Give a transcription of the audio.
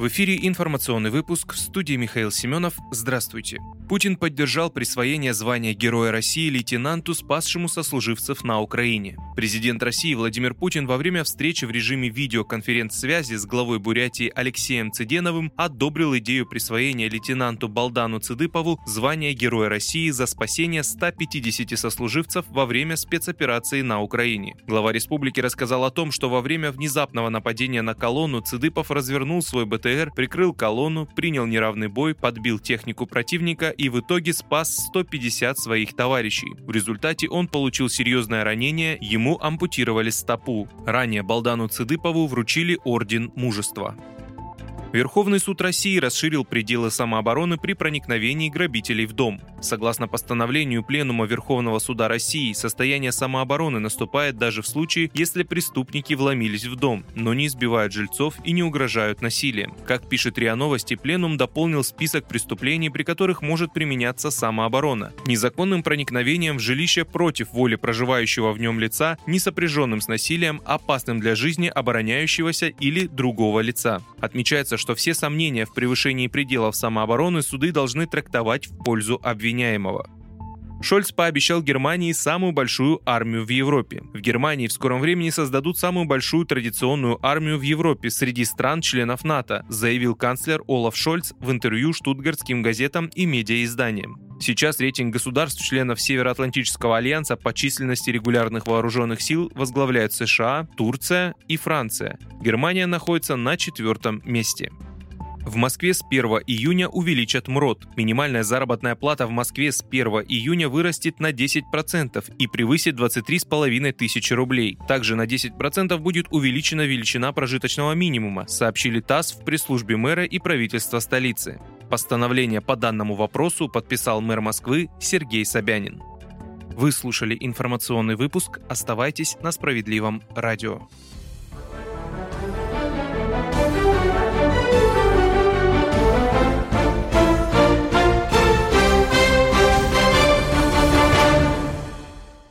В эфире информационный выпуск в студии Михаил Семенов. Здравствуйте. Путин поддержал присвоение звания Героя России лейтенанту, спасшему сослуживцев на Украине. Президент России Владимир Путин во время встречи в режиме видеоконференц-связи с главой Бурятии Алексеем Цыденовым одобрил идею присвоения лейтенанту Балдану Цыдыпову звания Героя России за спасение 150 сослуживцев во время спецоперации на Украине. Глава республики рассказал о том, что во время внезапного нападения на колонну Цыдыпов развернул свой БТР, прикрыл колонну, принял неравный бой, подбил технику противника и в итоге спас 150 своих товарищей. В результате он получил серьезное ранение, ему ампутировали стопу. Ранее Балдану Цыдыпову вручили Орден Мужества. Верховный суд России расширил пределы самообороны при проникновении грабителей в дом. Согласно постановлению Пленума Верховного суда России, состояние самообороны наступает даже в случае, если преступники вломились в дом, но не избивают жильцов и не угрожают насилием. Как пишет РИА Новости, Пленум дополнил список преступлений, при которых может применяться самооборона. Незаконным проникновением в жилище против воли проживающего в нем лица, не сопряженным с насилием, опасным для жизни обороняющегося или другого лица. Отмечается, что все сомнения в превышении пределов самообороны суды должны трактовать в пользу обвиняемого. Шольц пообещал Германии самую большую армию в Европе. В Германии в скором времени создадут самую большую традиционную армию в Европе среди стран-членов НАТО, заявил канцлер Олаф Шольц в интервью штутгартским газетам и медиаизданиям. Сейчас рейтинг государств-членов Североатлантического альянса по численности регулярных вооруженных сил возглавляют США, Турция и Франция. Германия находится на четвертом месте. В Москве с 1 июня увеличат МРОД. Минимальная заработная плата в Москве с 1 июня вырастет на 10% и превысит 23,5 тысячи рублей. Также на 10% будет увеличена величина прожиточного минимума, сообщили ТАСС в пресс-службе мэра и правительства столицы. Постановление по данному вопросу подписал мэр Москвы Сергей Собянин. Вы слушали информационный выпуск. Оставайтесь на справедливом радио.